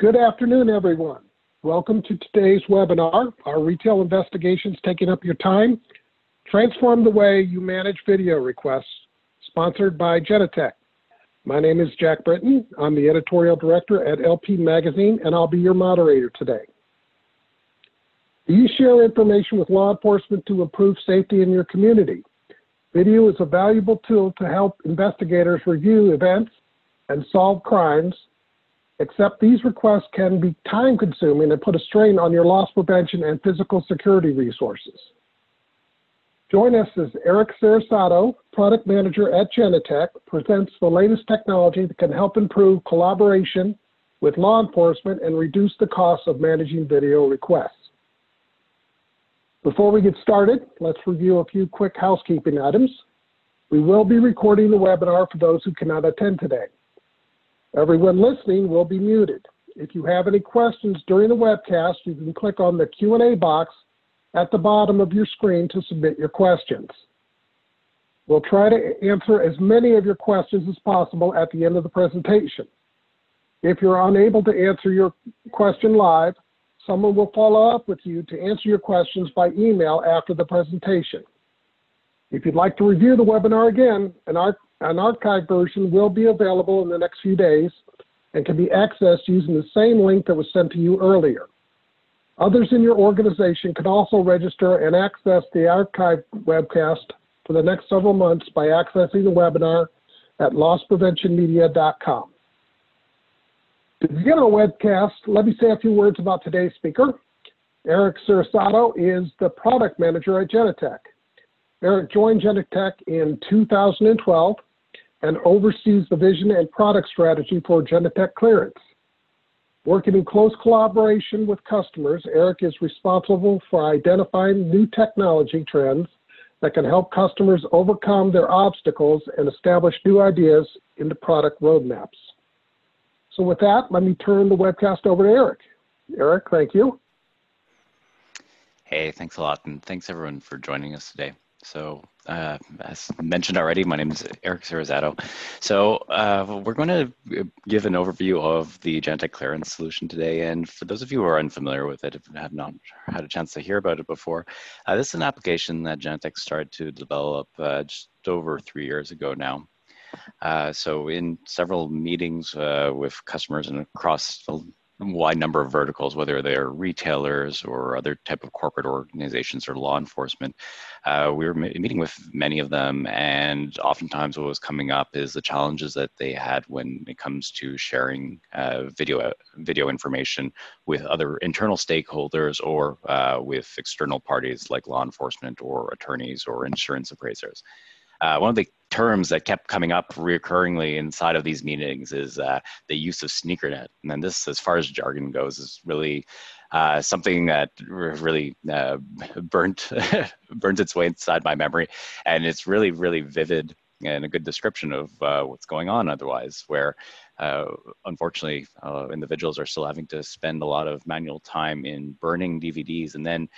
Good afternoon, everyone. Welcome to today's webinar, our Retail Investigations Taking Up Your Time, Transform the Way You Manage Video Requests, sponsored by Genetec. My name is Jack Britton. I'm the editorial director at LP Magazine, and I'll be your moderator today. Do you share information with law enforcement to improve safety in your community? Video is a valuable tool to help investigators review events and solve crimes except these requests can be time consuming and put a strain on your loss prevention and physical security resources. Join us as Eric Sarasato, product manager at Genetec, presents the latest technology that can help improve collaboration with law enforcement and reduce the cost of managing video requests. Before we get started, let's review a few quick housekeeping items. We will be recording the webinar for those who cannot attend today. Everyone listening will be muted. If you have any questions during the webcast, you can click on the Q&A box at the bottom of your screen to submit your questions. We'll try to answer as many of your questions as possible at the end of the presentation. If you're unable to answer your question live, someone will follow up with you to answer your questions by email after the presentation. If you'd like to review the webinar again, an, an archived version will be available in the next few days and can be accessed using the same link that was sent to you earlier. Others in your organization can also register and access the archived webcast for the next several months by accessing the webinar at losspreventionmedia.com. To begin our webcast, let me say a few words about today's speaker. Eric Sarasato is the product manager at Genetec. Eric joined Genetec in 2012 and oversees the vision and product strategy for Genetec Clearance. Working in close collaboration with customers, Eric is responsible for identifying new technology trends that can help customers overcome their obstacles and establish new ideas into product roadmaps. So with that, let me turn the webcast over to Eric. Eric, thank you. Hey, thanks a lot, and thanks everyone for joining us today. So uh, as mentioned already, my name is Eric Sarazato. So uh, we're going to give an overview of the Genetec clearance solution today. And for those of you who are unfamiliar with it, if you have not had a chance to hear about it before, uh, this is an application that Genetec started to develop uh, just over three years ago now. Uh, so in several meetings uh, with customers and across wide number of verticals, whether they're retailers or other type of corporate organizations or law enforcement. Uh, we were meeting with many of them, and oftentimes what was coming up is the challenges that they had when it comes to sharing uh, video video information with other internal stakeholders or uh, with external parties like law enforcement or attorneys or insurance appraisers. Uh, one of the terms that kept coming up recurringly inside of these meetings is uh, the use of sneakernet. And then this, as far as jargon goes, is really uh, something that really uh, burnt burnt its way inside my memory, and it's really really vivid and a good description of uh, what's going on. Otherwise, where uh, unfortunately uh, individuals are still having to spend a lot of manual time in burning DVDs and then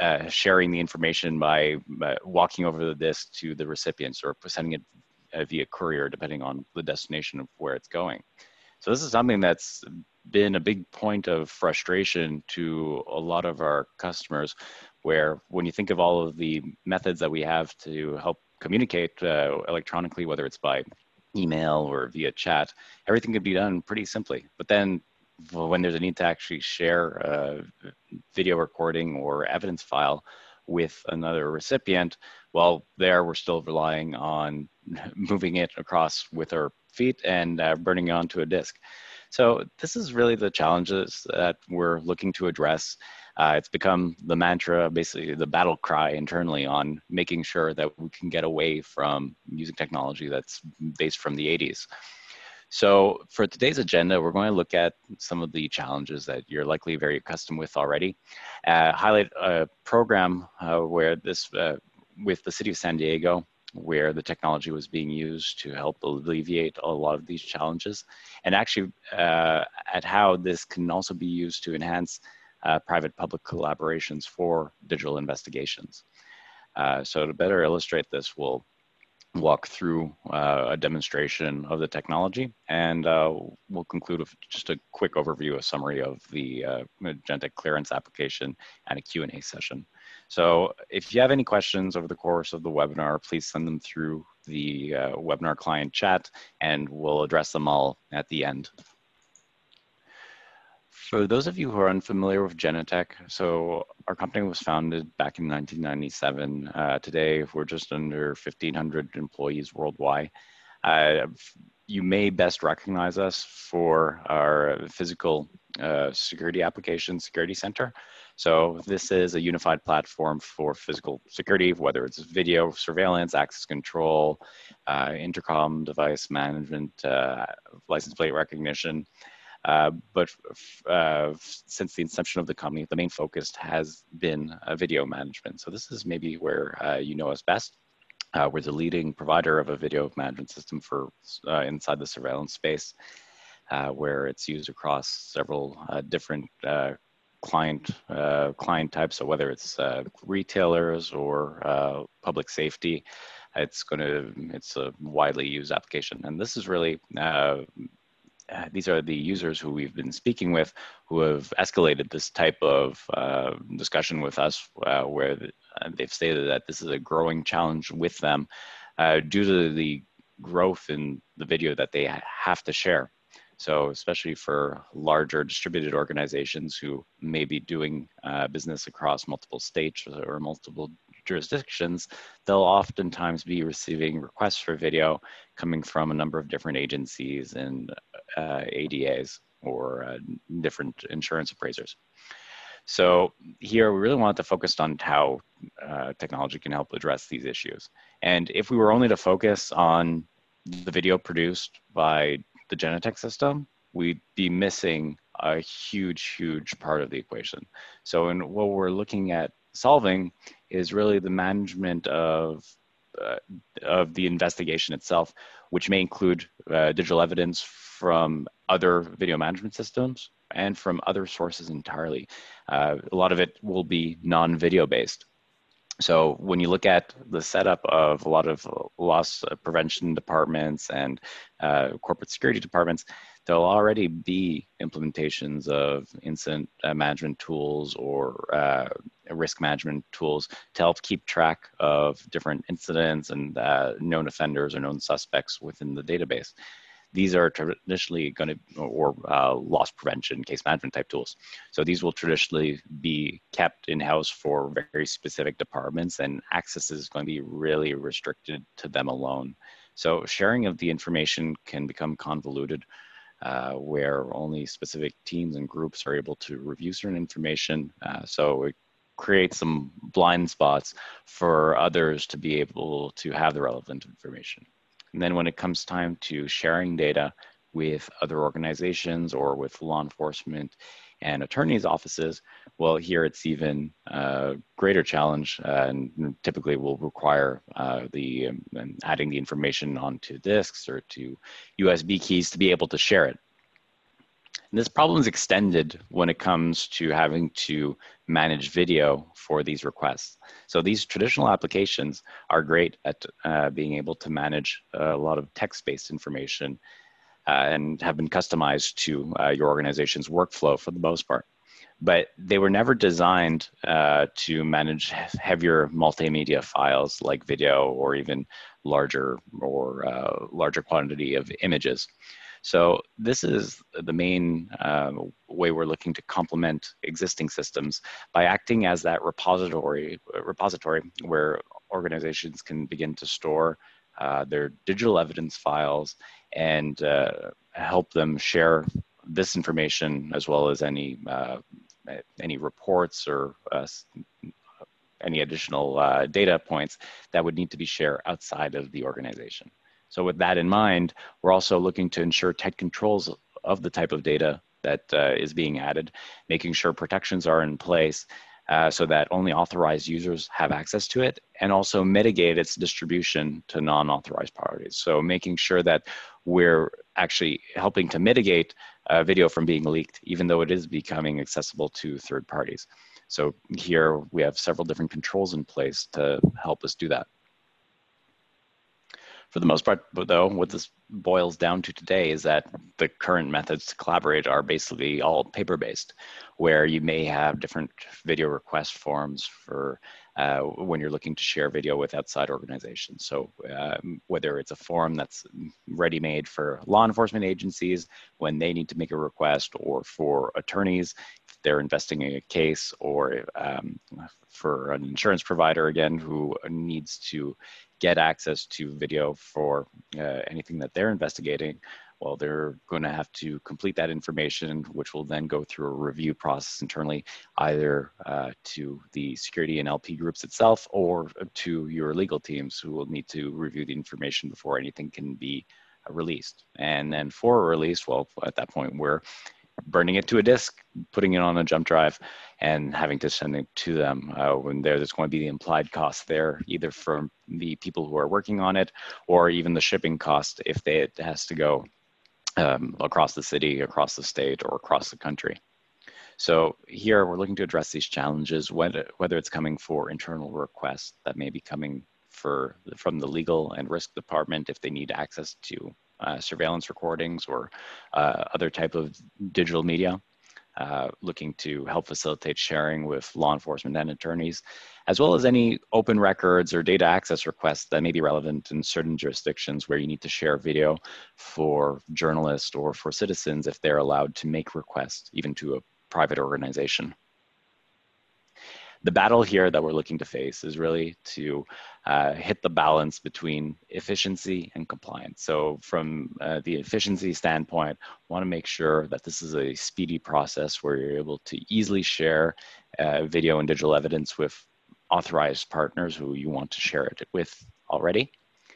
uh, sharing the information by uh, walking over the disk to the recipients or sending it uh, via courier, depending on the destination of where it's going. So this is something that's been a big point of frustration to a lot of our customers, where when you think of all of the methods that we have to help communicate uh, electronically, whether it's by email or via chat, everything can be done pretty simply. But then when there's a need to actually share a video recording or evidence file with another recipient, well, there we're still relying on moving it across with our feet and uh, burning it onto a disk. So this is really the challenges that we're looking to address. Uh, it's become the mantra, basically the battle cry internally on making sure that we can get away from using technology that's based from the 80s. So for today's agenda, we're going to look at some of the challenges that you're likely very accustomed with already. Uh, highlight a program uh, where this, uh, with the city of San Diego, where the technology was being used to help alleviate a lot of these challenges, and actually uh, at how this can also be used to enhance uh, private-public collaborations for digital investigations. Uh, so to better illustrate this, we'll walk through uh, a demonstration of the technology, and uh, we'll conclude with just a quick overview, a summary of the uh, Genetec clearance application and a Q&A session. So if you have any questions over the course of the webinar, please send them through the uh, webinar client chat, and we'll address them all at the end. For those of you who are unfamiliar with Genetec, so our company was founded back in 1997. Uh, today, we're just under 1,500 employees worldwide. Uh, you may best recognize us for our physical uh, security application security center. So this is a unified platform for physical security, whether it's video surveillance, access control, uh, intercom device management, uh, license plate recognition, Uh, but uh, since the inception of the company, the main focus has been uh, video management. So this is maybe where uh, you know us best. Uh, we're the leading provider of a video management system for uh, inside the surveillance space, uh, where it's used across several different client client types. So whether it's retailers or public safety, it's going to it's a widely used application, and this is really uh, these are the users who we've been speaking with who have escalated this type of uh, discussion with us uh, where uh, they've stated that this is a growing challenge with them uh, due to the growth in the video that they have to share. So especially for larger distributed organizations who may be doing business across multiple states or multiple jurisdictions, they'll oftentimes be receiving requests for video coming from a number of different agencies and uh, ADAs or uh, different insurance appraisers. So here we really want to focus on how uh, technology can help address these issues. And if we were only to focus on the video produced by the Genetec system, we'd be missing a huge, huge part of the equation. So in what we're looking at solving is really the management of uh, of the investigation itself, which may include uh, digital evidence from other video management systems and from other sources entirely. Uh, a lot of it will be non-video based. So when you look at the setup of a lot of loss prevention departments and uh, corporate security departments, there'll already be implementations of incident uh, management tools or uh, risk management tools to help keep track of different incidents and uh, known offenders or known suspects within the database. These are traditionally going to, or uh, loss prevention, case management type tools. So these will traditionally be kept in-house for very specific departments and access is going to be really restricted to them alone. So sharing of the information can become convoluted uh, where only specific teams and groups are able to review certain information. Uh, so it creates some blind spots for others to be able to have the relevant information. And then when it comes time to sharing data with other organizations or with law enforcement and attorneys' offices, well, here it's even a greater challenge uh, and typically will require uh, the um, adding the information onto disks or to USB keys to be able to share it. And this problem is extended when it comes to having to manage video for these requests. So these traditional applications are great at uh, being able to manage a lot of text-based information uh, and have been customized to uh, your organization's workflow for the most part. But they were never designed uh, to manage heavier multimedia files like video or even larger or uh, larger quantity of images. So this is the main uh, way we're looking to complement existing systems by acting as that repository, repository where organizations can begin to store uh, their digital evidence files and uh, help them share this information as well as any uh, any reports or uh, any additional uh, data points that would need to be shared outside of the organization. So with that in mind, we're also looking to ensure tight controls of the type of data that uh, is being added, making sure protections are in place uh, so that only authorized users have access to it and also mitigate its distribution to non-authorized parties. So making sure that we're actually helping to mitigate uh, video from being leaked, even though it is becoming accessible to third parties. So here we have several different controls in place to help us do that. For the most part, though, what this boils down to today is that the current methods to collaborate are basically all paper-based, where you may have different video request forms for uh, when you're looking to share video with outside organizations. So um, whether it's a form that's ready-made for law enforcement agencies when they need to make a request or for attorneys if they're investigating a case or um, for an insurance provider again who needs to get access to video for uh, anything that they're investigating well, they're going to have to complete that information, which will then go through a review process internally, either uh, to the security and LP groups itself or to your legal teams who will need to review the information before anything can be uh, released. And then for a release, well, at that point, we're burning it to a disk, putting it on a jump drive, and having to send it to them. Uh, when there, there's going to be the implied cost there, either from the people who are working on it, or even the shipping cost if they, it has to go um, across the city, across the state, or across the country. So here we're looking to address these challenges, whether, whether it's coming for internal requests that may be coming for from the legal and risk department if they need access to surveillance recordings or uh, other type of digital media, uh, looking to help facilitate sharing with law enforcement and attorneys, as well as any open records or data access requests that may be relevant in certain jurisdictions where you need to share video for journalists or for citizens if they're allowed to make requests, even to a private organization the battle here that we're looking to face is really to uh, hit the balance between efficiency and compliance. So from uh, the efficiency standpoint, want to make sure that this is a speedy process where you're able to easily share uh, video and digital evidence with authorized partners who you want to share it with already.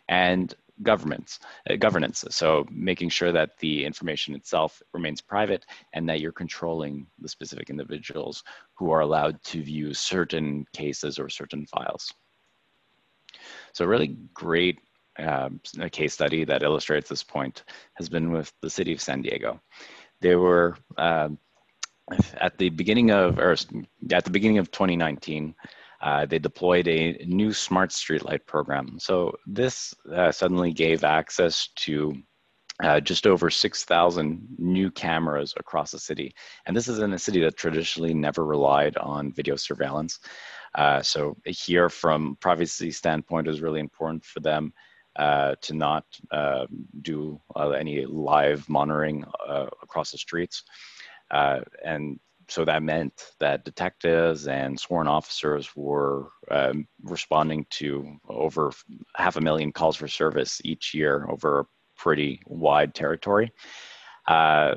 And governments, uh, governance. So making sure that the information itself remains private and that you're controlling the specific individuals who are allowed to view certain cases or certain files. So a really great a case study that illustrates this point has been with the city of San Diego. They were um, at the beginning of, or at the beginning of 2019, uh, they deployed a new smart streetlight program. So this uh, suddenly gave access to uh, just over 6,000 new cameras across the city. And this is in a city that traditionally never relied on video surveillance. Uh, so here from privacy standpoint is really important for them uh, to not uh, do any live monitoring across the streets. and so that meant that detectives and sworn officers were um, responding to over half a million calls for service each year over a pretty wide territory. Uh,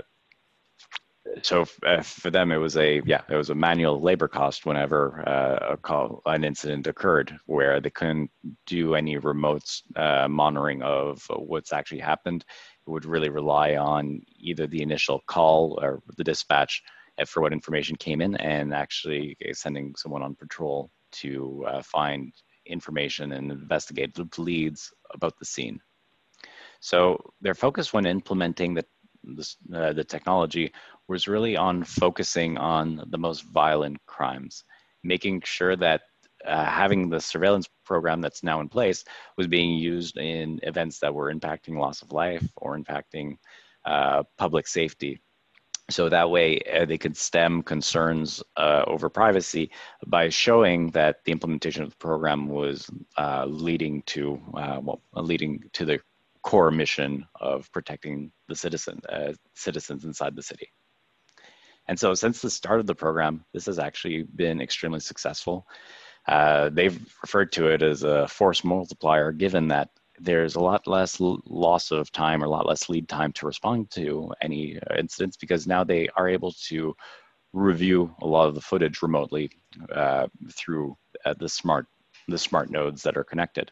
so uh, for them, it was a yeah, it was a manual labor cost whenever uh, a call an incident occurred where they couldn't do any remote uh, monitoring of what's actually happened. It would really rely on either the initial call or the dispatch for what information came in and actually sending someone on patrol to uh, find information and investigate the leads about the scene. So their focus when implementing the, the, uh, the technology was really on focusing on the most violent crimes, making sure that uh, having the surveillance program that's now in place was being used in events that were impacting loss of life or impacting uh, public safety so that way uh, they could stem concerns uh, over privacy by showing that the implementation of the program was uh, leading to uh, well leading to the core mission of protecting the citizen uh, citizens inside the city. And so since the start of the program this has actually been extremely successful. Uh, they've referred to it as a force multiplier given that there's a lot less loss of time or a lot less lead time to respond to any uh, incidents because now they are able to review a lot of the footage remotely uh, through uh, the smart the smart nodes that are connected.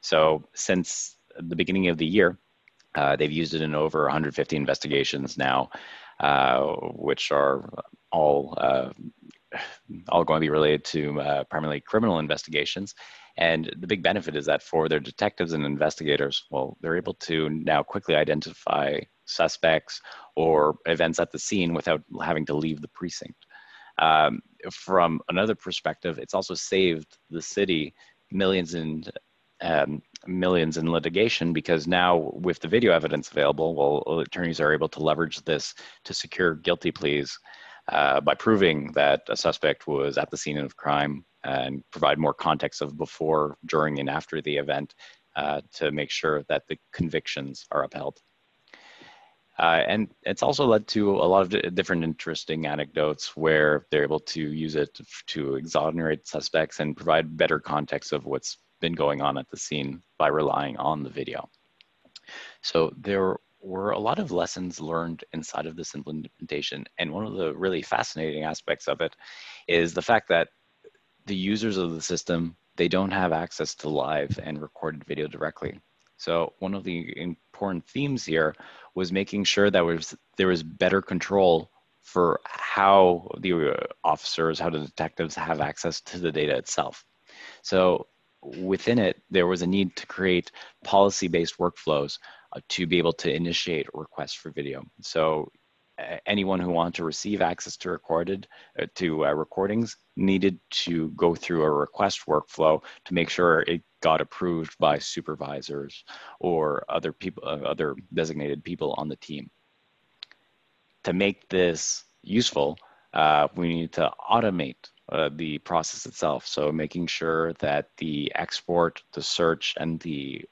So since the beginning of the year, uh, they've used it in over 150 investigations now, uh, which are all uh, all going to be related to primarily criminal investigations. And the big benefit is that for their detectives and investigators, well, they're able to now quickly identify suspects or events at the scene without having to leave the precinct. Um, from another perspective, it's also saved the city millions and um, millions in litigation because now with the video evidence available, well, attorneys are able to leverage this to secure guilty pleas uh, by proving that a suspect was at the scene of crime and provide more context of before, during, and after the event uh, to make sure that the convictions are upheld. Uh, and it's also led to a lot of different interesting anecdotes where they're able to use it to exonerate suspects and provide better context of what's been going on at the scene by relying on the video. So there were a lot of lessons learned inside of this implementation. And one of the really fascinating aspects of it is the fact that the users of the system, they don't have access to live and recorded video directly. So one of the important themes here was making sure that was there was better control for how the uh, officers, how the detectives have access to the data itself. So within it, there was a need to create policy-based workflows to be able to initiate requests for video. So anyone who wanted to receive access to recorded uh, to uh, recordings needed to go through a request workflow to make sure it got approved by supervisors or other people uh, other designated people on the team to make this useful uh, we need to automate uh, the process itself so making sure that the export the search and the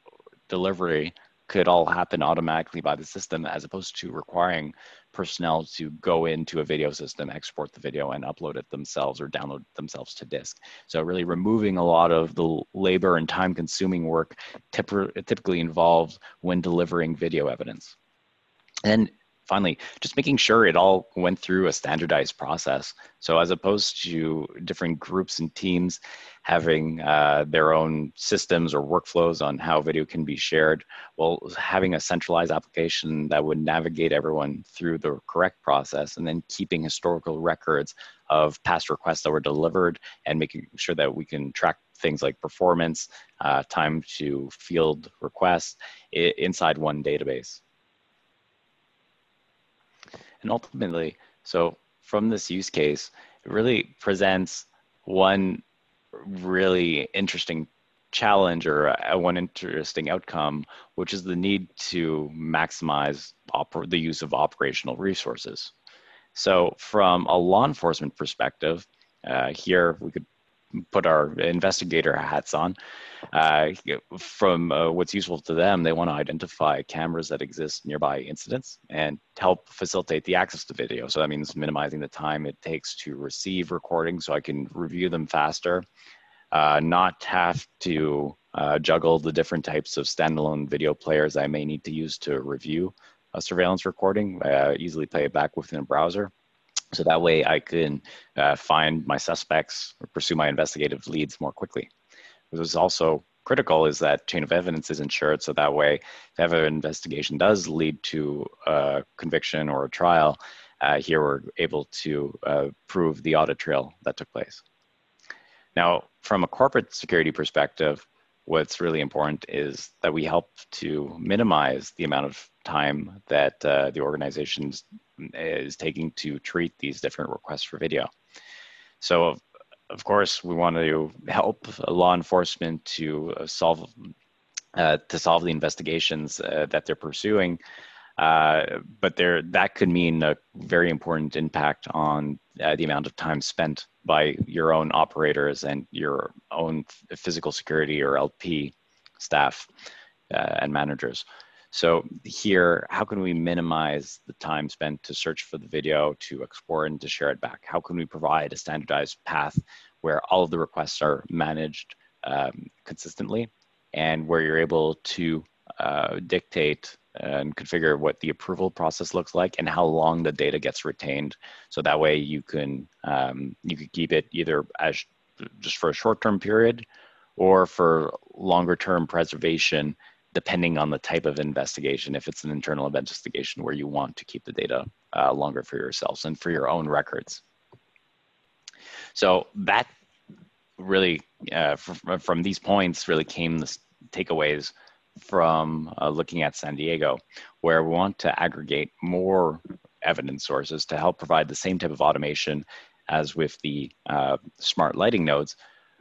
delivery could all happen automatically by the system as opposed to requiring personnel to go into a video system, export the video and upload it themselves or download themselves to disk. So really removing a lot of the labor and time consuming work typically involved when delivering video evidence. And finally, just making sure it all went through a standardized process. So as opposed to different groups and teams having uh, their own systems or workflows on how video can be shared, well, having a centralized application that would navigate everyone through the correct process and then keeping historical records of past requests that were delivered and making sure that we can track things like performance, uh, time to field requests inside one database. And ultimately, so from this use case, it really presents one really interesting challenge or one interesting outcome, which is the need to maximize the use of operational resources. So from a law enforcement perspective, uh, here we could put our investigator hats on. Uh, from uh, what's useful to them, they want to identify cameras that exist nearby incidents and help facilitate the access to video. So that means minimizing the time it takes to receive recordings so I can review them faster, uh, not have to uh, juggle the different types of standalone video players I may need to use to review a surveillance recording, uh, easily play it back within a browser. So that way I can uh, find my suspects or pursue my investigative leads more quickly. What is also critical is that chain of evidence is ensured so that way if ever an investigation does lead to a conviction or a trial, uh, here we're able to uh, prove the audit trail that took place. Now, from a corporate security perspective, what's really important is that we help to minimize the amount of time that uh, the organization is taking to treat these different requests for video. So, of course, we want to help law enforcement to uh, solve uh, to solve the investigations uh, that they're pursuing. Uh, but there, that could mean a very important impact on uh, the amount of time spent by your own operators and your own physical security or LP staff uh, and managers. So here, how can we minimize the time spent to search for the video, to explore and to share it back? How can we provide a standardized path where all of the requests are managed um, consistently and where you're able to uh, dictate and configure what the approval process looks like and how long the data gets retained. So that way you can um, you could keep it either as just for a short-term period or for longer-term preservation, depending on the type of investigation. If it's an internal investigation where you want to keep the data uh, longer for yourselves and for your own records. So that really, uh, from, from these points, really came the takeaways from uh, looking at San Diego, where we want to aggregate more evidence sources to help provide the same type of automation as with the uh, smart lighting nodes,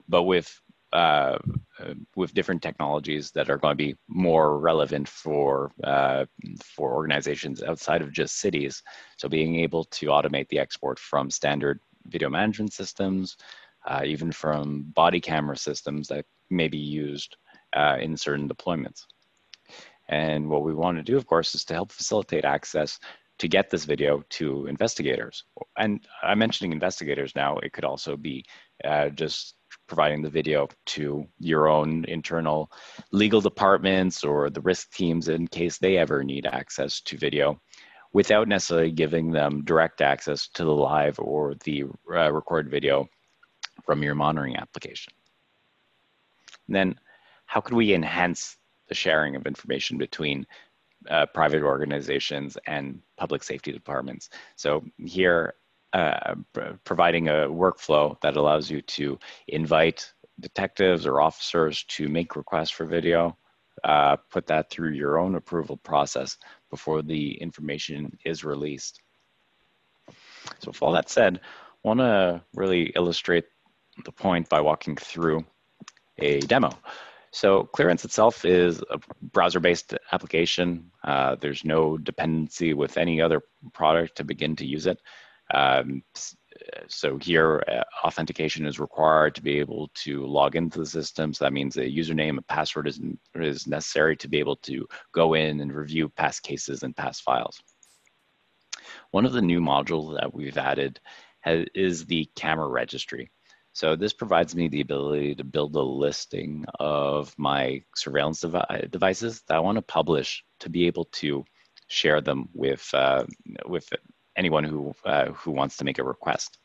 but with uh, uh, with different technologies that are going to be more relevant for uh, for organizations outside of just cities. So being able to automate the export from standard video management systems, uh, even from body camera systems that may be used uh, in certain deployments. And what we want to do, of course, is to help facilitate access to get this video to investigators. And I'm mentioning investigators now, it could also be uh, just providing the video to your own internal legal departments or the risk teams in case they ever need access to video without necessarily giving them direct access to the live or the uh, recorded video from your monitoring application. And then how could we enhance the sharing of information between uh, private organizations and public safety departments? So here uh, providing a workflow that allows you to invite detectives or officers to make requests for video, uh, put that through your own approval process before the information is released. So with all that said, I want to really illustrate the point by walking through a demo. So Clearance itself is a browser-based application. Uh, there's no dependency with any other product to begin to use it. Um, so here, uh, authentication is required to be able to log into the system. So that means a username, a password is, is necessary to be able to go in and review past cases and past files. One of the new modules that we've added has, is the camera registry. So this provides me the ability to build a listing of my surveillance devi devices that I want to publish to be able to share them with, uh, with anyone who, uh, who wants to make a request.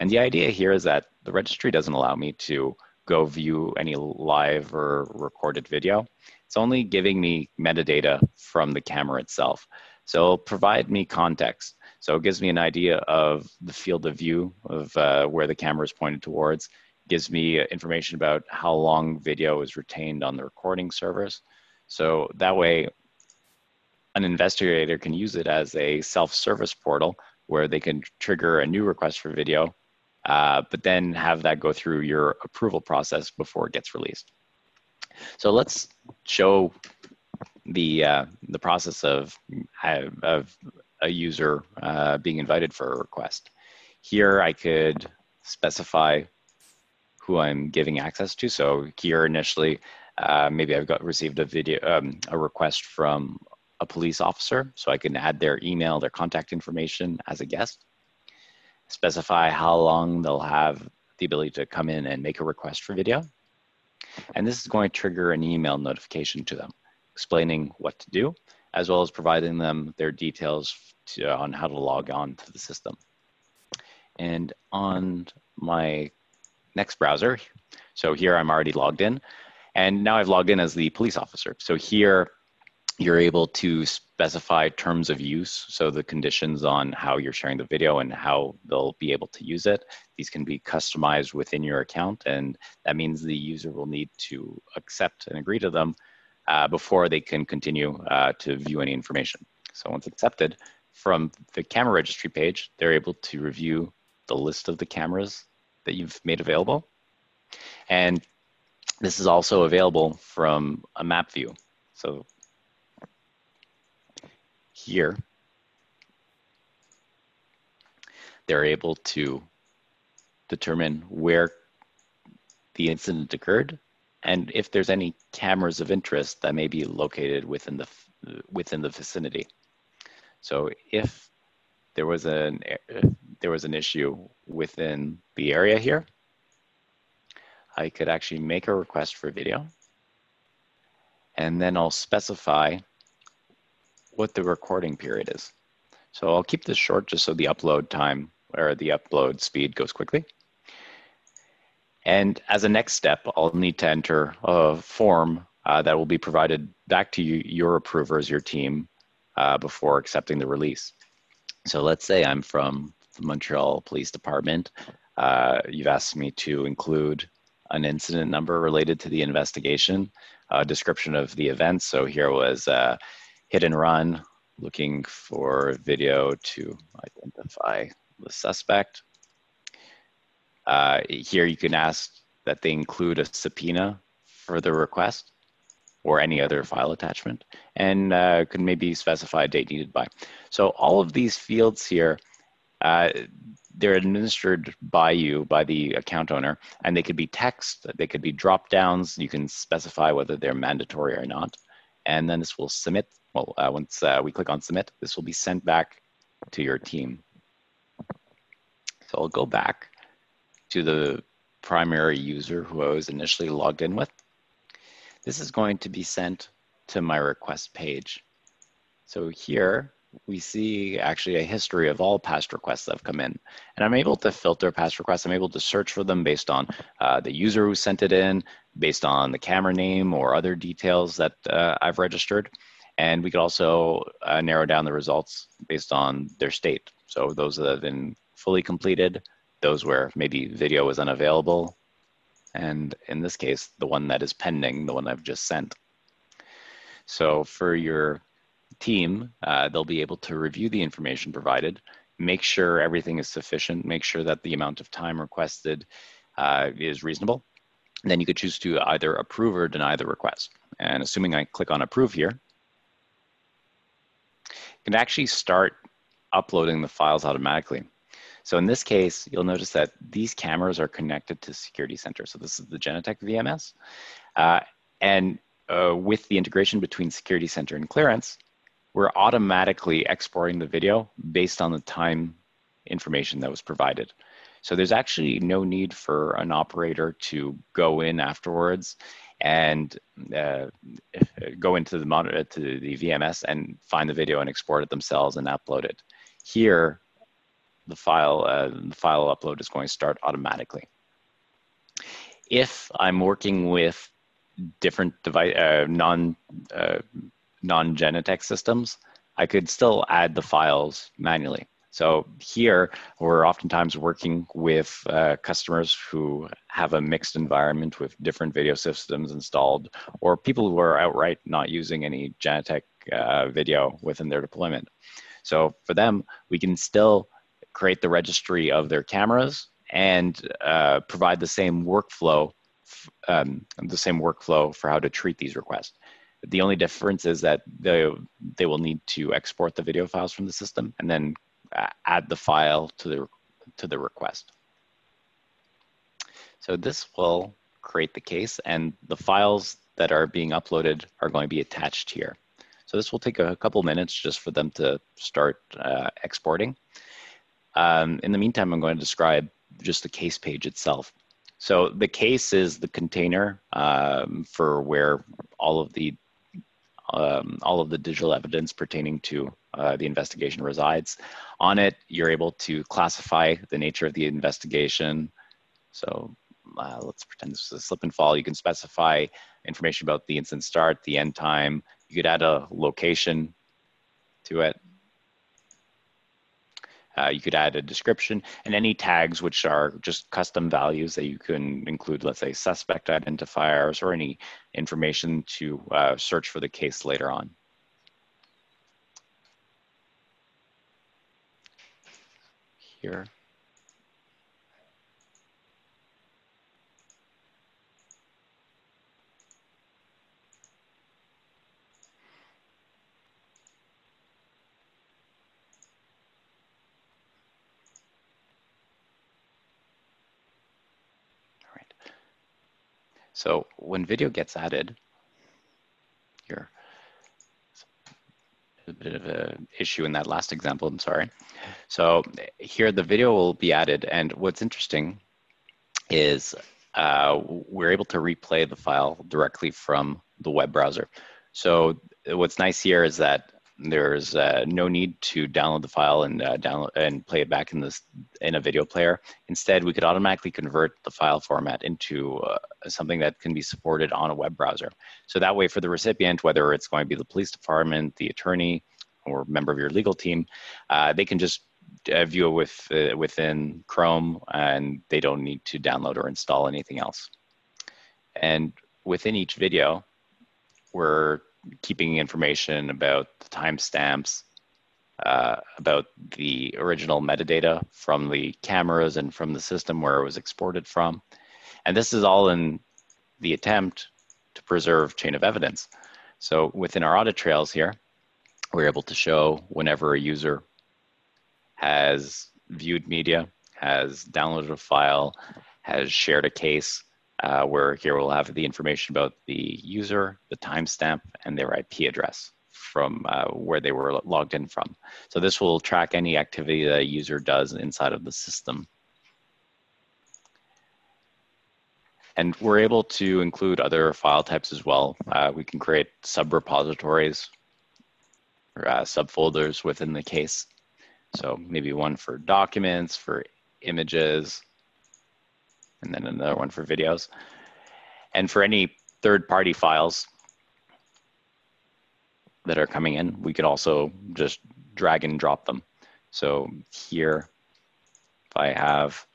And the idea here is that the registry doesn't allow me to go view any live or recorded video. It's only giving me metadata from the camera itself. So it'll provide me context. So it gives me an idea of the field of view of uh, where the camera is pointed towards, gives me information about how long video is retained on the recording servers. So that way an investigator can use it as a self-service portal where they can trigger a new request for video, uh, but then have that go through your approval process before it gets released. So let's show the uh, the process of of a user uh, being invited for a request. Here I could specify who I'm giving access to. So here initially, uh, maybe I've got received a video, um, a request from a police officer, so I can add their email, their contact information as a guest, specify how long they'll have the ability to come in and make a request for video. And this is going to trigger an email notification to them, explaining what to do, as well as providing them their details to, on how to log on to the system. And on my next browser, so here I'm already logged in, and now I've logged in as the police officer. So here you're able to specify terms of use, so the conditions on how you're sharing the video and how they'll be able to use it. These can be customized within your account, and that means the user will need to accept and agree to them uh, before they can continue uh, to view any information. So once accepted, from the camera registry page, they're able to review the list of the cameras that you've made available. And this is also available from a map view. So here, they're able to determine where the incident occurred and if there's any cameras of interest that may be located within the within the vicinity. So if there was an there was an issue within the area here, I could actually make a request for video and then I'll specify what the recording period is. So I'll keep this short just so the upload time or the upload speed goes quickly. And as a next step, I'll need to enter a form uh, that will be provided back to you, your approvers, your team, uh, before accepting the release. So let's say I'm from the Montreal Police Department. Uh, you've asked me to include an incident number related to the investigation, a description of the event. So here was a hit and run, looking for video to identify the suspect. Uh, here you can ask that they include a subpoena for the request or any other file attachment, and uh, could maybe specify a date needed by. So all of these fields here, uh, they're administered by you, by the account owner, and they could be text, they could be drop downs. You can specify whether they're mandatory or not. And then this will submit, well, uh, once uh, we click on submit, this will be sent back to your team. So I'll go back to the primary user who I was initially logged in with. This is going to be sent to my request page. So here we see actually a history of all past requests that have come in. And I'm able to filter past requests. I'm able to search for them based on uh, the user who sent it in, based on the camera name or other details that uh, I've registered. And we could also uh, narrow down the results based on their state. So those that have been fully completed, those where maybe video is unavailable, and in this case, the one that is pending, the one I've just sent. So for your team, uh, they'll be able to review the information provided, make sure everything is sufficient, make sure that the amount of time requested uh, is reasonable. And then you could choose to either approve or deny the request. And assuming I click on approve here, you can actually start uploading the files automatically. So in this case, you'll notice that these cameras are connected to Security Center. So this is the Genetec VMS. Uh, and uh, with the integration between Security Center and Clearance, we're automatically exporting the video based on the time information that was provided. So there's actually no need for an operator to go in afterwards and uh, go into the monitor to the VMS and find the video and export it themselves and upload it. Here, the file uh, the file upload is going to start automatically. If I'm working with different device uh, non uh, non Genetec systems, I could still add the files manually. So here, we're oftentimes working with uh, customers who have a mixed environment with different video systems installed, or people who are outright not using any Genetec uh, video within their deployment. So for them, we can still create the registry of their cameras and uh, provide the same workflow, um, the same workflow for how to treat these requests. The only difference is that they, they will need to export the video files from the system and then add the file to the, to the request. So this will create the case and the files that are being uploaded are going to be attached here. So this will take a couple minutes just for them to start uh, exporting. Um, in the meantime, I'm going to describe just the case page itself. So the case is the container um, for where all of the um, all of the digital evidence pertaining to uh, the investigation resides. On it, you're able to classify the nature of the investigation. So uh, let's pretend this is a slip and fall. You can specify information about the incident start, the end time. You could add a location to it. Uh, you could add a description and any tags which are just custom values that you can include, let's say suspect identifiers or any information to uh, search for the case later on. Here. So when video gets added, here, a bit of an issue in that last example, I'm sorry. So here the video will be added and what's interesting is uh, we're able to replay the file directly from the web browser. So what's nice here is that there's uh, no need to download the file and uh, download and play it back in this in a video player. Instead, we could automatically convert the file format into uh, something that can be supported on a web browser. So that way, for the recipient, whether it's going to be the police department, the attorney, or member of your legal team, uh, they can just view it with uh, within Chrome, and they don't need to download or install anything else. And within each video, we're keeping information about the timestamps, uh, about the original metadata from the cameras and from the system where it was exported from. And this is all in the attempt to preserve chain of evidence. So within our audit trails here, we're able to show whenever a user has viewed media, has downloaded a file, has shared a case, uh, where here we'll have the information about the user, the timestamp, and their IP address from uh, where they were logged in from. So this will track any activity that a user does inside of the system. And we're able to include other file types as well. Uh, we can create sub-repositories or uh, subfolders within the case. So maybe one for documents, for images, and then another one for videos. And for any third-party files that are coming in, we could also just drag and drop them. So here, if I have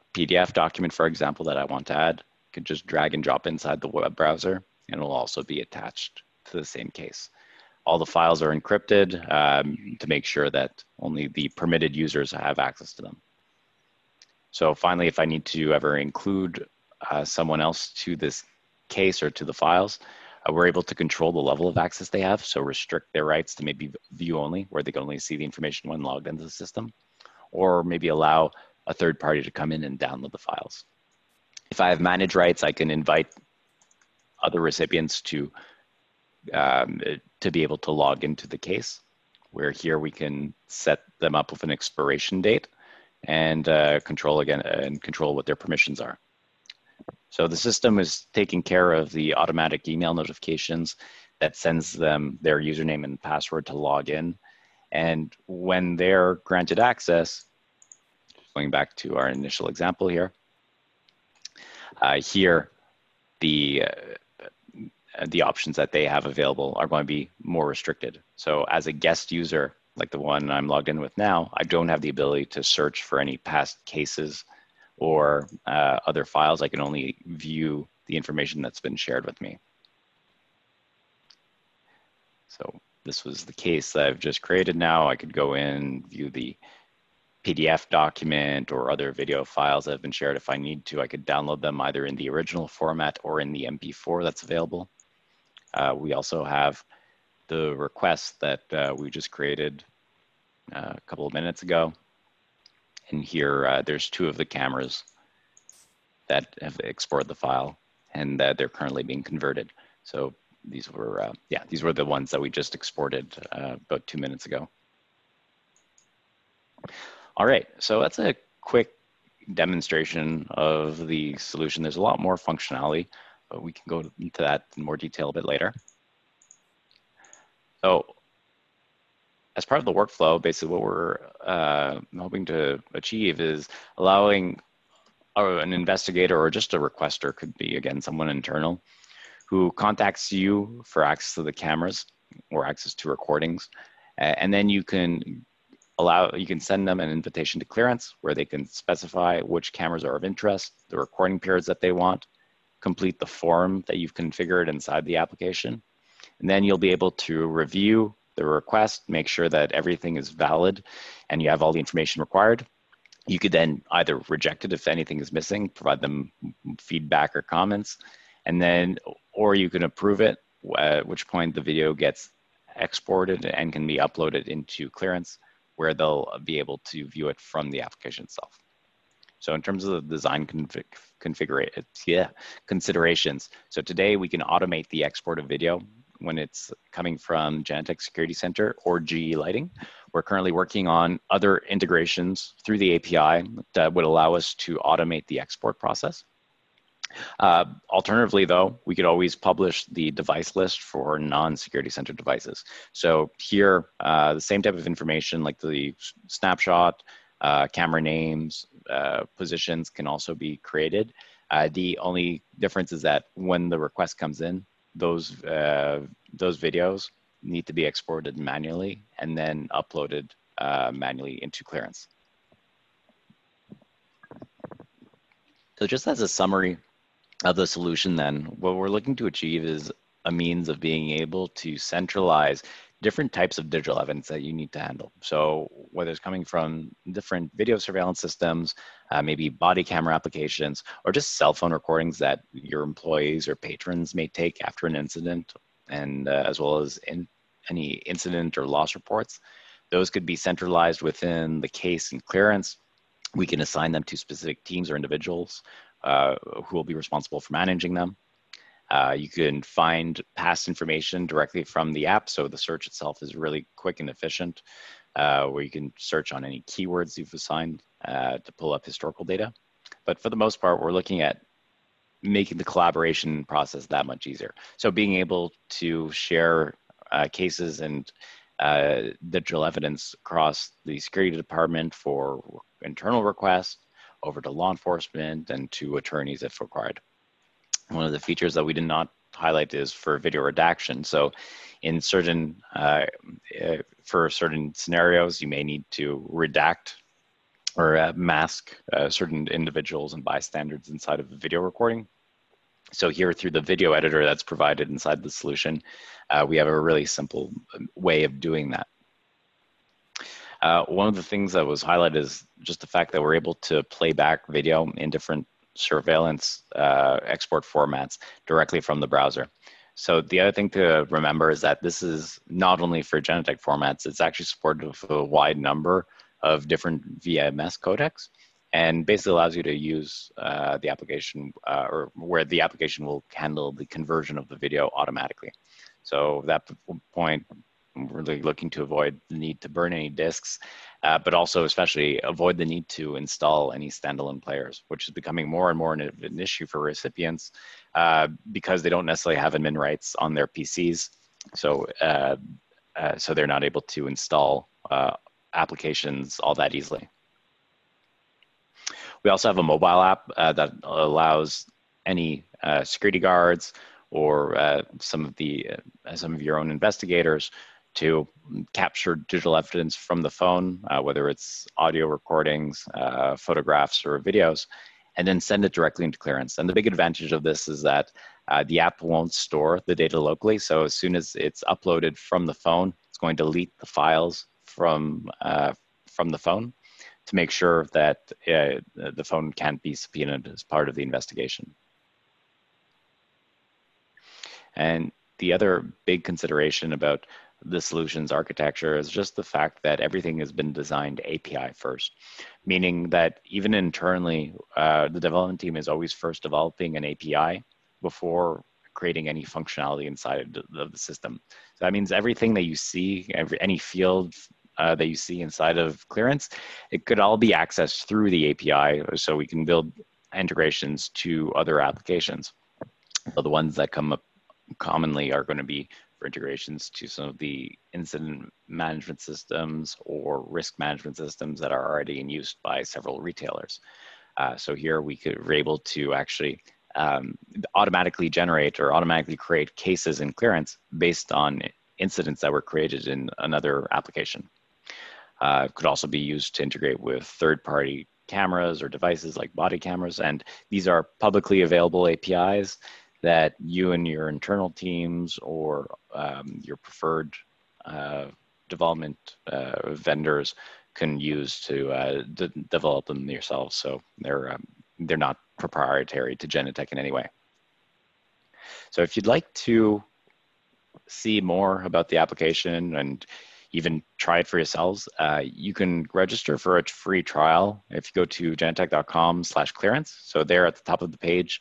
a PDF document, for example, that I want to add, I could just drag and drop inside the web browser and it'll also be attached to the same case. All the files are encrypted um, to make sure that only the permitted users have access to them. So finally, if I need to ever include uh, someone else to this case or to the files, uh, we're able to control the level of access they have. So restrict their rights to maybe view only, where they can only see the information when logged into the system, or maybe allow a third party to come in and download the files. If I have manage rights, I can invite other recipients to um, to be able to log into the case, where here we can set them up with an expiration date and uh, control again and control what their permissions are. So the system is taking care of the automatic email notifications that sends them their username and password to log in. And when they're granted access, going back to our initial example here, uh, here the uh, the options that they have available are going to be more restricted. So as a guest user, like the one I'm logged in with now, I don't have the ability to search for any past cases or uh, other files. I can only view the information that's been shared with me. So this was the case that I've just created now. I could go in, view the PDF document or other video files that have been shared. If I need to, I could download them either in the original format or in the MP4 that's available. Uh, we also have the request that uh, we just created uh, a couple of minutes ago. And here, uh, there's two of the cameras that have exported the file and uh, they're currently being converted. So these were, uh, yeah, these were the ones that we just exported about two minutes ago. All right, so that's a quick demonstration of the solution. There's a lot more functionality, but we can go into that in more detail a bit later. So as part of the workflow, basically what we're uh, hoping to achieve is allowing an investigator or just a requester, could be again someone internal, who contacts you for access to the cameras or access to recordings. and then you can allow, you can send them an invitation to clearance where they can specify which cameras are of interest, the recording periods that they want, complete the form that you've configured inside the application, and then you'll be able to review the request, make sure that everything is valid and you have all the information required. You could then either reject it if anything is missing, provide them feedback or comments, and then, or you can approve it, at which point the video gets exported and can be uploaded into clearance where they'll be able to view it from the application itself. So in terms of the design config, considerations, so today we can automate the export of video when it's coming from Genetec Security Center or GE Lighting. We're currently working on other integrations through the API that would allow us to automate the export process. Uh, alternatively, though, we could always publish the device list for non-security center devices. So here, uh, the same type of information like the snapshot, uh, camera names, uh, positions can also be created. Uh, the only difference is that when the request comes in, those uh, those videos need to be exported manually and then uploaded uh, manually into clearance. So just as a summary of the solution then, what we're looking to achieve is a means of being able to centralize different types of digital evidence that you need to handle. So whether it's coming from different video surveillance systems, uh, maybe body camera applications, or just cell phone recordings that your employees or patrons may take after an incident, and uh, as well as in any incident or loss reports, those could be centralized within the case and clearance. We can assign them to specific teams or individuals uh, who will be responsible for managing them. Uh, you can find past information directly from the app, so the search itself is really quick and efficient, uh, where you can search on any keywords you've assigned uh, to pull up historical data. But for the most part, we're looking at making the collaboration process that much easier. So being able to share uh, cases and uh, digital evidence across the security department for internal requests, over to law enforcement, and to attorneys if required. One of the features that we did not highlight is for video redaction. So in certain, uh, uh, for certain scenarios, you may need to redact or uh, mask uh, certain individuals and bystanders inside of a video recording. So here through the video editor that's provided inside the solution, uh, we have a really simple um, way of doing that. Uh, one of the things that was highlighted is just the fact that we're able to play back video in different surveillance uh, export formats directly from the browser. So the other thing to remember is that this is not only for Genetec formats, it's actually supported with a wide number of different VMS codecs and basically allows you to use uh, the application uh, or where the application will handle the conversion of the video automatically. So that point, really looking to avoid the need to burn any disks, uh, but also especially avoid the need to install any standalone players, which is becoming more and more an, an issue for recipients uh, because they don't necessarily have admin rights on their PCs. So, uh, uh, so they're not able to install uh, applications all that easily. We also have a mobile app uh, that allows any security guards or some of the some of your own investigators to capture digital evidence from the phone, uh, whether it's audio recordings, uh, photographs, or videos, and then send it directly into clearance. And the big advantage of this is that uh, the app won't store the data locally. So as soon as it's uploaded from the phone, it's going to delete the files from, uh, from the phone to make sure that uh, the phone can't be subpoenaed as part of the investigation. And the other big consideration about the solutions architecture is just the fact that everything has been designed API first, meaning that even internally, uh, the development team is always first developing an API before creating any functionality inside of the system. So that means everything that you see, every, any field uh, that you see inside of clearance, it could all be accessed through the API so we can build integrations to other applications. So the ones that come up commonly are going to be for integrations to some of the incident management systems or risk management systems that are already in use by several retailers. Uh, so here we could, we're able to actually um, automatically generate or automatically create cases in clearance based on incidents that were created in another application. Uh, could also be used to integrate with third-party cameras or devices like body cameras. And these are publicly available APIs that you and your internal teams or um, your preferred uh, development uh, vendors can use to uh, develop them yourselves. So they're um, they're not proprietary to Genetec in any way. So if you'd like to see more about the application and even try it for yourselves, uh, you can register for a free trial if you go to genetec.com slash clearance. So there at the top of the page,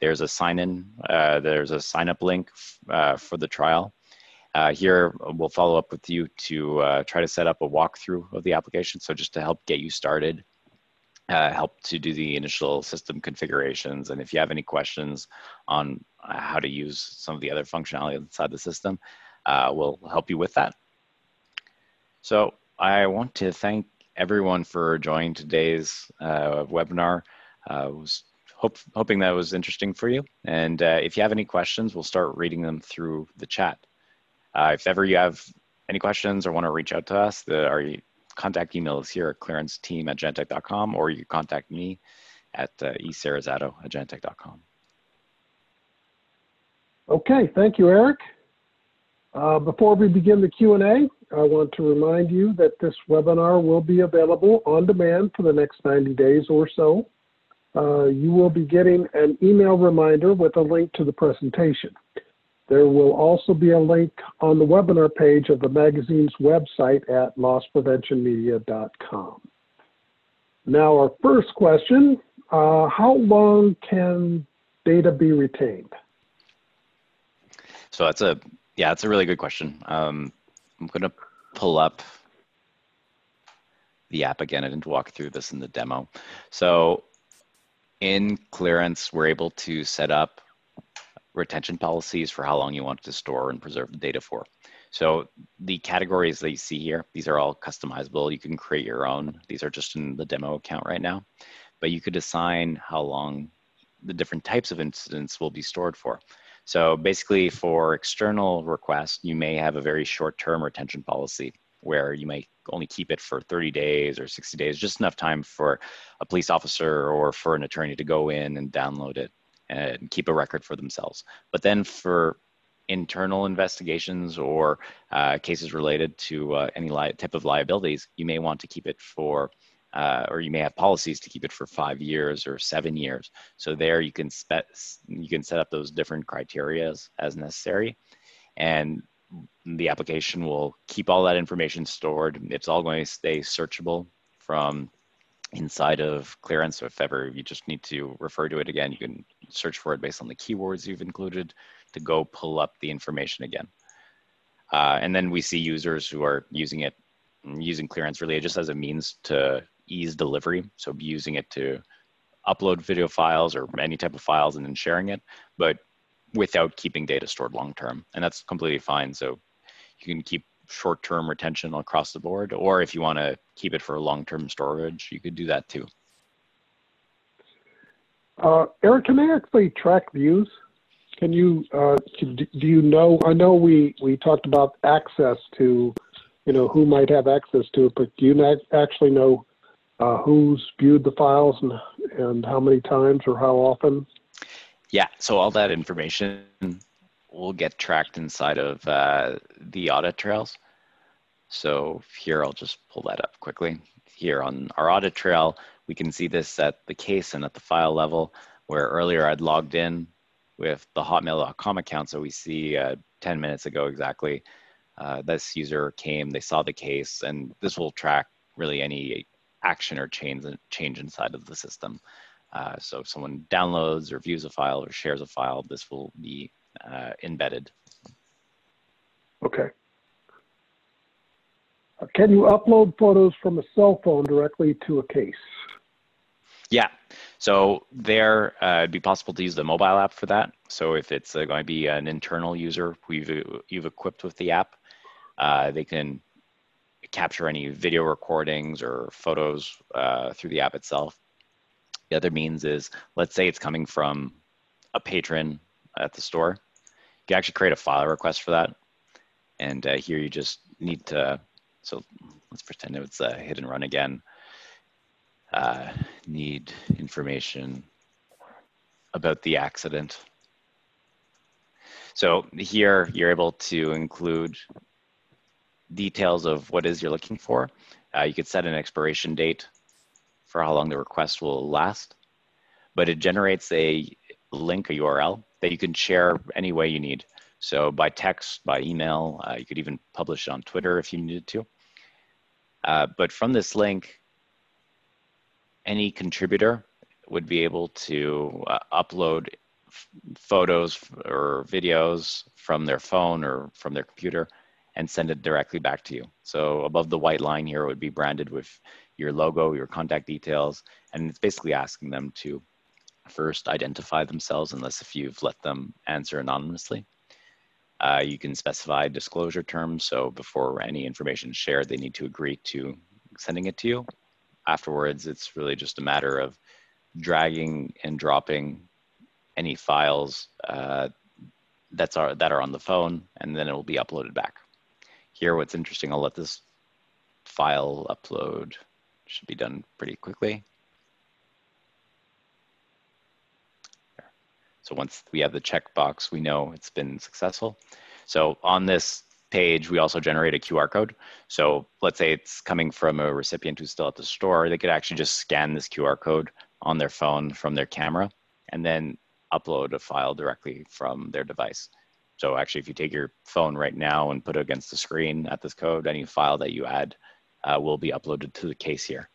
there's a sign in, uh, there's a sign up link uh, for the trial. Uh, here, we'll follow up with you to uh, try to set up a walkthrough of the application. So just to help get you started, uh, help to do the initial system configurations. And if you have any questions on uh, how to use some of the other functionality inside the system, we'll help you with that. So I want to thank everyone for joining today's webinar. it was hope, hoping that was interesting for you. And uh, if you have any questions, we'll start reading them through the chat. Uh, if ever you have any questions or want to reach out to us, the, our contact email is here at clearanceteam at genetec.com or you contact me at uh, at genetec.com. Okay, thank you, Eric. Uh, before we begin the Q&A, I want to remind you that this webinar will be available on demand for the next 90 days or so. Uh, you will be getting an email reminder with a link to the presentation. There will also be a link on the webinar page of the magazine's website at losspreventionmedia.com. Now, our first question, uh, how long can data be retained? So that's a, yeah, that's a really good question. Um, I'm gonna pull up the app again. I didn't walk through this in the demo. So in clearance, we're able to set up retention policies for how long you want to store and preserve the data for. So the categories that you see here, these are all customizable. You can create your own. These are just in the demo account right now, but you could assign how long the different types of incidents will be stored for. So basically for external requests, you may have a very short-term retention policy where you might only keep it for 30 days or 60 days, just enough time for a police officer or for an attorney to go in and download it and keep a record for themselves. But then for internal investigations or uh, cases related to uh, any type of liabilities, you may want to keep it for, uh, or you may have policies to keep it for five years or seven years. So there you can you can set up those different criterias as necessary, and the application will keep all that information stored. It's all going to stay searchable from inside of clearance. So if ever you just need to refer to it again, you can search for it based on the keywords you've included to go pull up the information again. Uh, and then we see users who are using it, using clearance really just as a means to ease delivery. So using it to upload video files or any type of files and then sharing it, but without keeping data stored long-term. And that's completely fine. So you can keep short-term retention across the board, or if you want to keep it for long-term storage, you could do that too. Uh, Eric, can they actually track views? Can you, uh, do you know, I know we, we talked about access to, you know, who might have access to it, but do you actually know uh, who's viewed the files and, and how many times or how often? Yeah, so all that information will get tracked inside of uh, the audit trails. So here, I'll just pull that up quickly. Here on our audit trail, we can see this at the case and at the file level, where earlier I'd logged in with the hotmail.com account. So we see uh, 10 minutes ago exactly, uh, this user came, they saw the case, and this will track really any action or change, change inside of the system. Uh, so if someone downloads or views a file or shares a file, this will be uh, embedded. Okay. Uh, can you upload photos from a cell phone directly to a case? Yeah, so there uh, it'd be possible to use the mobile app for that. So if it's uh, going to be an internal user we've you've equipped with the app, uh, they can capture any video recordings or photos uh, through the app itself. The other means is, let's say it's coming from a patron at the store. You can actually create a file request for that. And uh, here you just need to, so let's pretend it's a hit and run again. Uh, need information about the accident. So here you're able to include details of what is you're looking for. Uh, you could set an expiration date for how long the request will last, but it generates a link, a URL that you can share any way you need. So by text, by email, uh, you could even publish it on Twitter if you needed to. Uh, but from this link, any contributor would be able to uh, upload photos or videos from their phone or from their computer and send it directly back to you. So above the white line here would be branded with your logo, your contact details, and it's basically asking them to first identify themselves unless if you've let them answer anonymously. Uh, you can specify disclosure terms. So before any information is shared, they need to agree to sending it to you. Afterwards, it's really just a matter of dragging and dropping any files uh, that's are, that are on the phone, and then it will be uploaded back. Here, what's interesting, I'll let this file upload should be done pretty quickly. So once we have the checkbox, we know it's been successful. So on this page, we also generate a QR code. So let's say it's coming from a recipient who's still at the store, they could actually just scan this QR code on their phone from their camera and then upload a file directly from their device. So actually, if you take your phone right now and put it against the screen at this code, any file that you add uh, will be uploaded to the case here.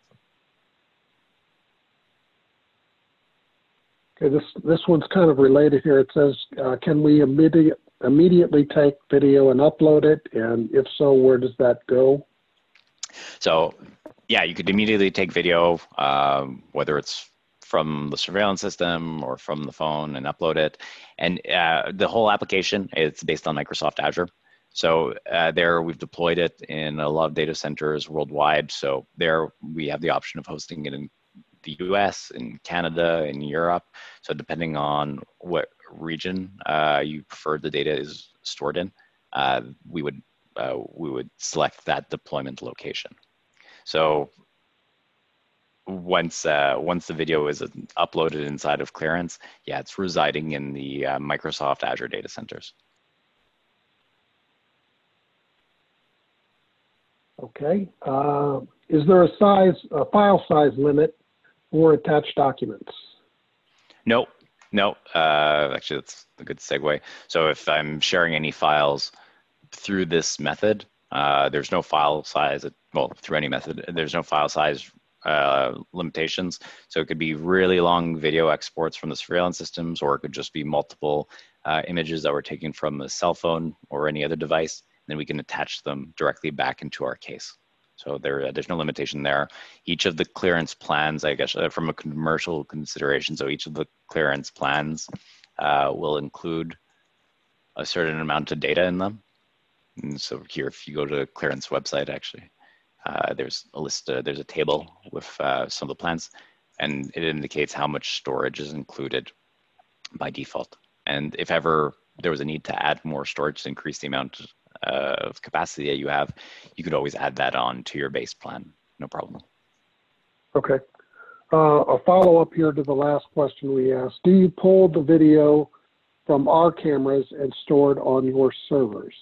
Okay, this, this one's kind of related here. It says, uh, can we immediate, immediately take video and upload it? And if so, where does that go? So yeah, you could immediately take video, um, whether it's from the surveillance system or from the phone and upload it. And uh, the whole application is based on Microsoft Azure. So uh, there we've deployed it in a lot of data centers worldwide. So there we have the option of hosting it in the US, in Canada, in Europe. So depending on what region uh, you prefer the data is stored in, uh, we would uh, we would select that deployment location. So once uh, once the video is uploaded inside of clearance, yeah, it's residing in the uh, Microsoft Azure data centers. Okay. Uh, is there a size, a file size limit for attached documents? No, no. Uh, actually, that's a good segue. So if I'm sharing any files through this method, uh, there's no file size. Well, through any method, there's no file size uh, limitations. So it could be really long video exports from the surveillance systems, or it could just be multiple uh, images that were taken from a cell phone or any other device. Then we can attach them directly back into our case. So there, there's no limitation there. Each of the clearance plans, I guess, uh, from a commercial consideration, so each of the clearance plans uh, will include a certain amount of data in them. And so here, if you go to the clearance website, actually, uh, there's a list, uh, there's a table with uh, some of the plans, and it indicates how much storage is included by default. And if ever there was a need to add more storage to increase the amount uh, of capacity that you have, you could always add that on to your base plan, no problem. Okay. Uh, a follow up here to the last question we asked. Do you pull the video from our cameras and store it on your servers?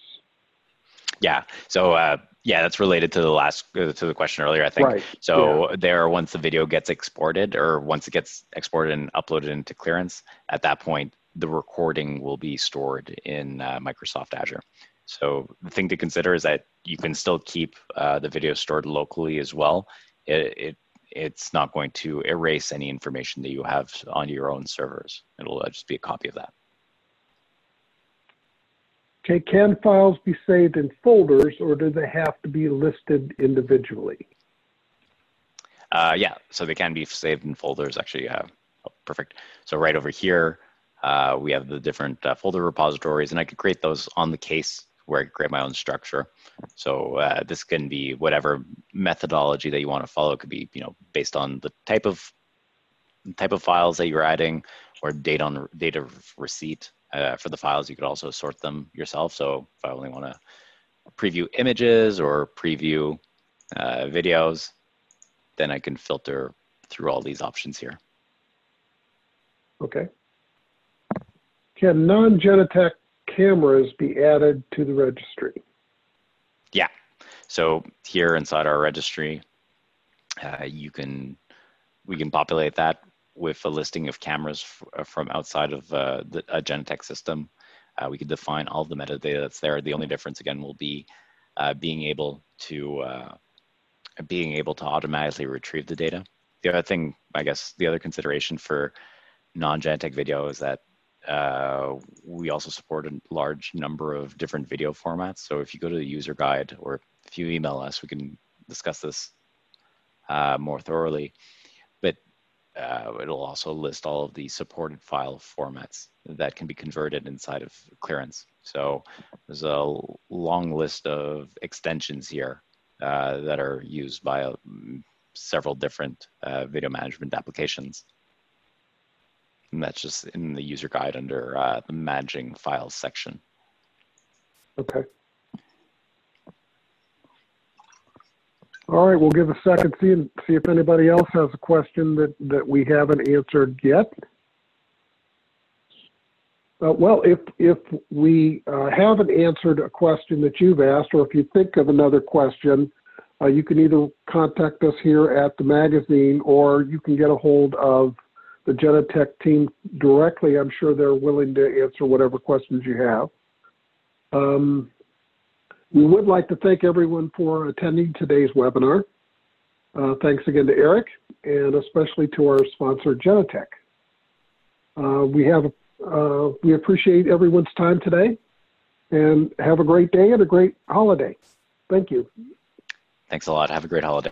Yeah. So uh, yeah, that's related to the last uh, to the question earlier, I think. Right. So yeah. there, once the video gets exported, or once it gets exported and uploaded into clearance, at that point, the recording will be stored in uh, Microsoft Azure. So the thing to consider is that you can still keep uh, the video stored locally as well. It, it, it's not going to erase any information that you have on your own servers. It'll uh, just be a copy of that. Okay, can files be saved in folders or do they have to be listed individually? Uh, yeah, so they can be saved in folders actually. Uh, oh, perfect. So right over here, uh, we have the different uh, folder repositories and I could create those on the case where I create my own structure. So uh, this can be whatever methodology that you want to follow. It could be, you know, based on the type of type of files that you're adding or data on data receipt uh, for the files. You could also sort them yourself. So if I only want to preview images or preview uh, videos, then I can filter through all these options here. Okay. Can non-Genetec cameras be added to the registry? Yeah. So here inside our registry, uh, you can we can populate that with a listing of cameras uh, from outside of uh, the, a Genetec system. Uh, we could define all the metadata that's there. The only difference again will be uh, being able to uh, being able to automatically retrieve the data. The other thing, I guess, the other consideration for non-Genetec video is that uh, we also support a large number of different video formats. So if you go to the user guide or if you email us, we can discuss this more thoroughly. Uh, it'll also list all of the supported file formats that can be converted inside of clearance. So there's a long list of extensions here uh, that are used by uh, several different uh, video management applications. And that's just in the user guide under uh, the managing files section. Okay. All right, we'll give a second, see, see if anybody else has a question that, that we haven't answered yet. Uh, well, if if we uh, haven't answered a question that you've asked, or if you think of another question, uh, you can either contact us here at the magazine, or you can get a hold of the Genetec team directly. I'm sure they're willing to answer whatever questions you have. Um, we would like to thank everyone for attending today's webinar. Uh, thanks again to Eric, and especially to our sponsor, Genetec. Uh, we have uh, we appreciate everyone's time today, and have a great day and a great holiday. Thank you. Thanks a lot. Have a great holiday.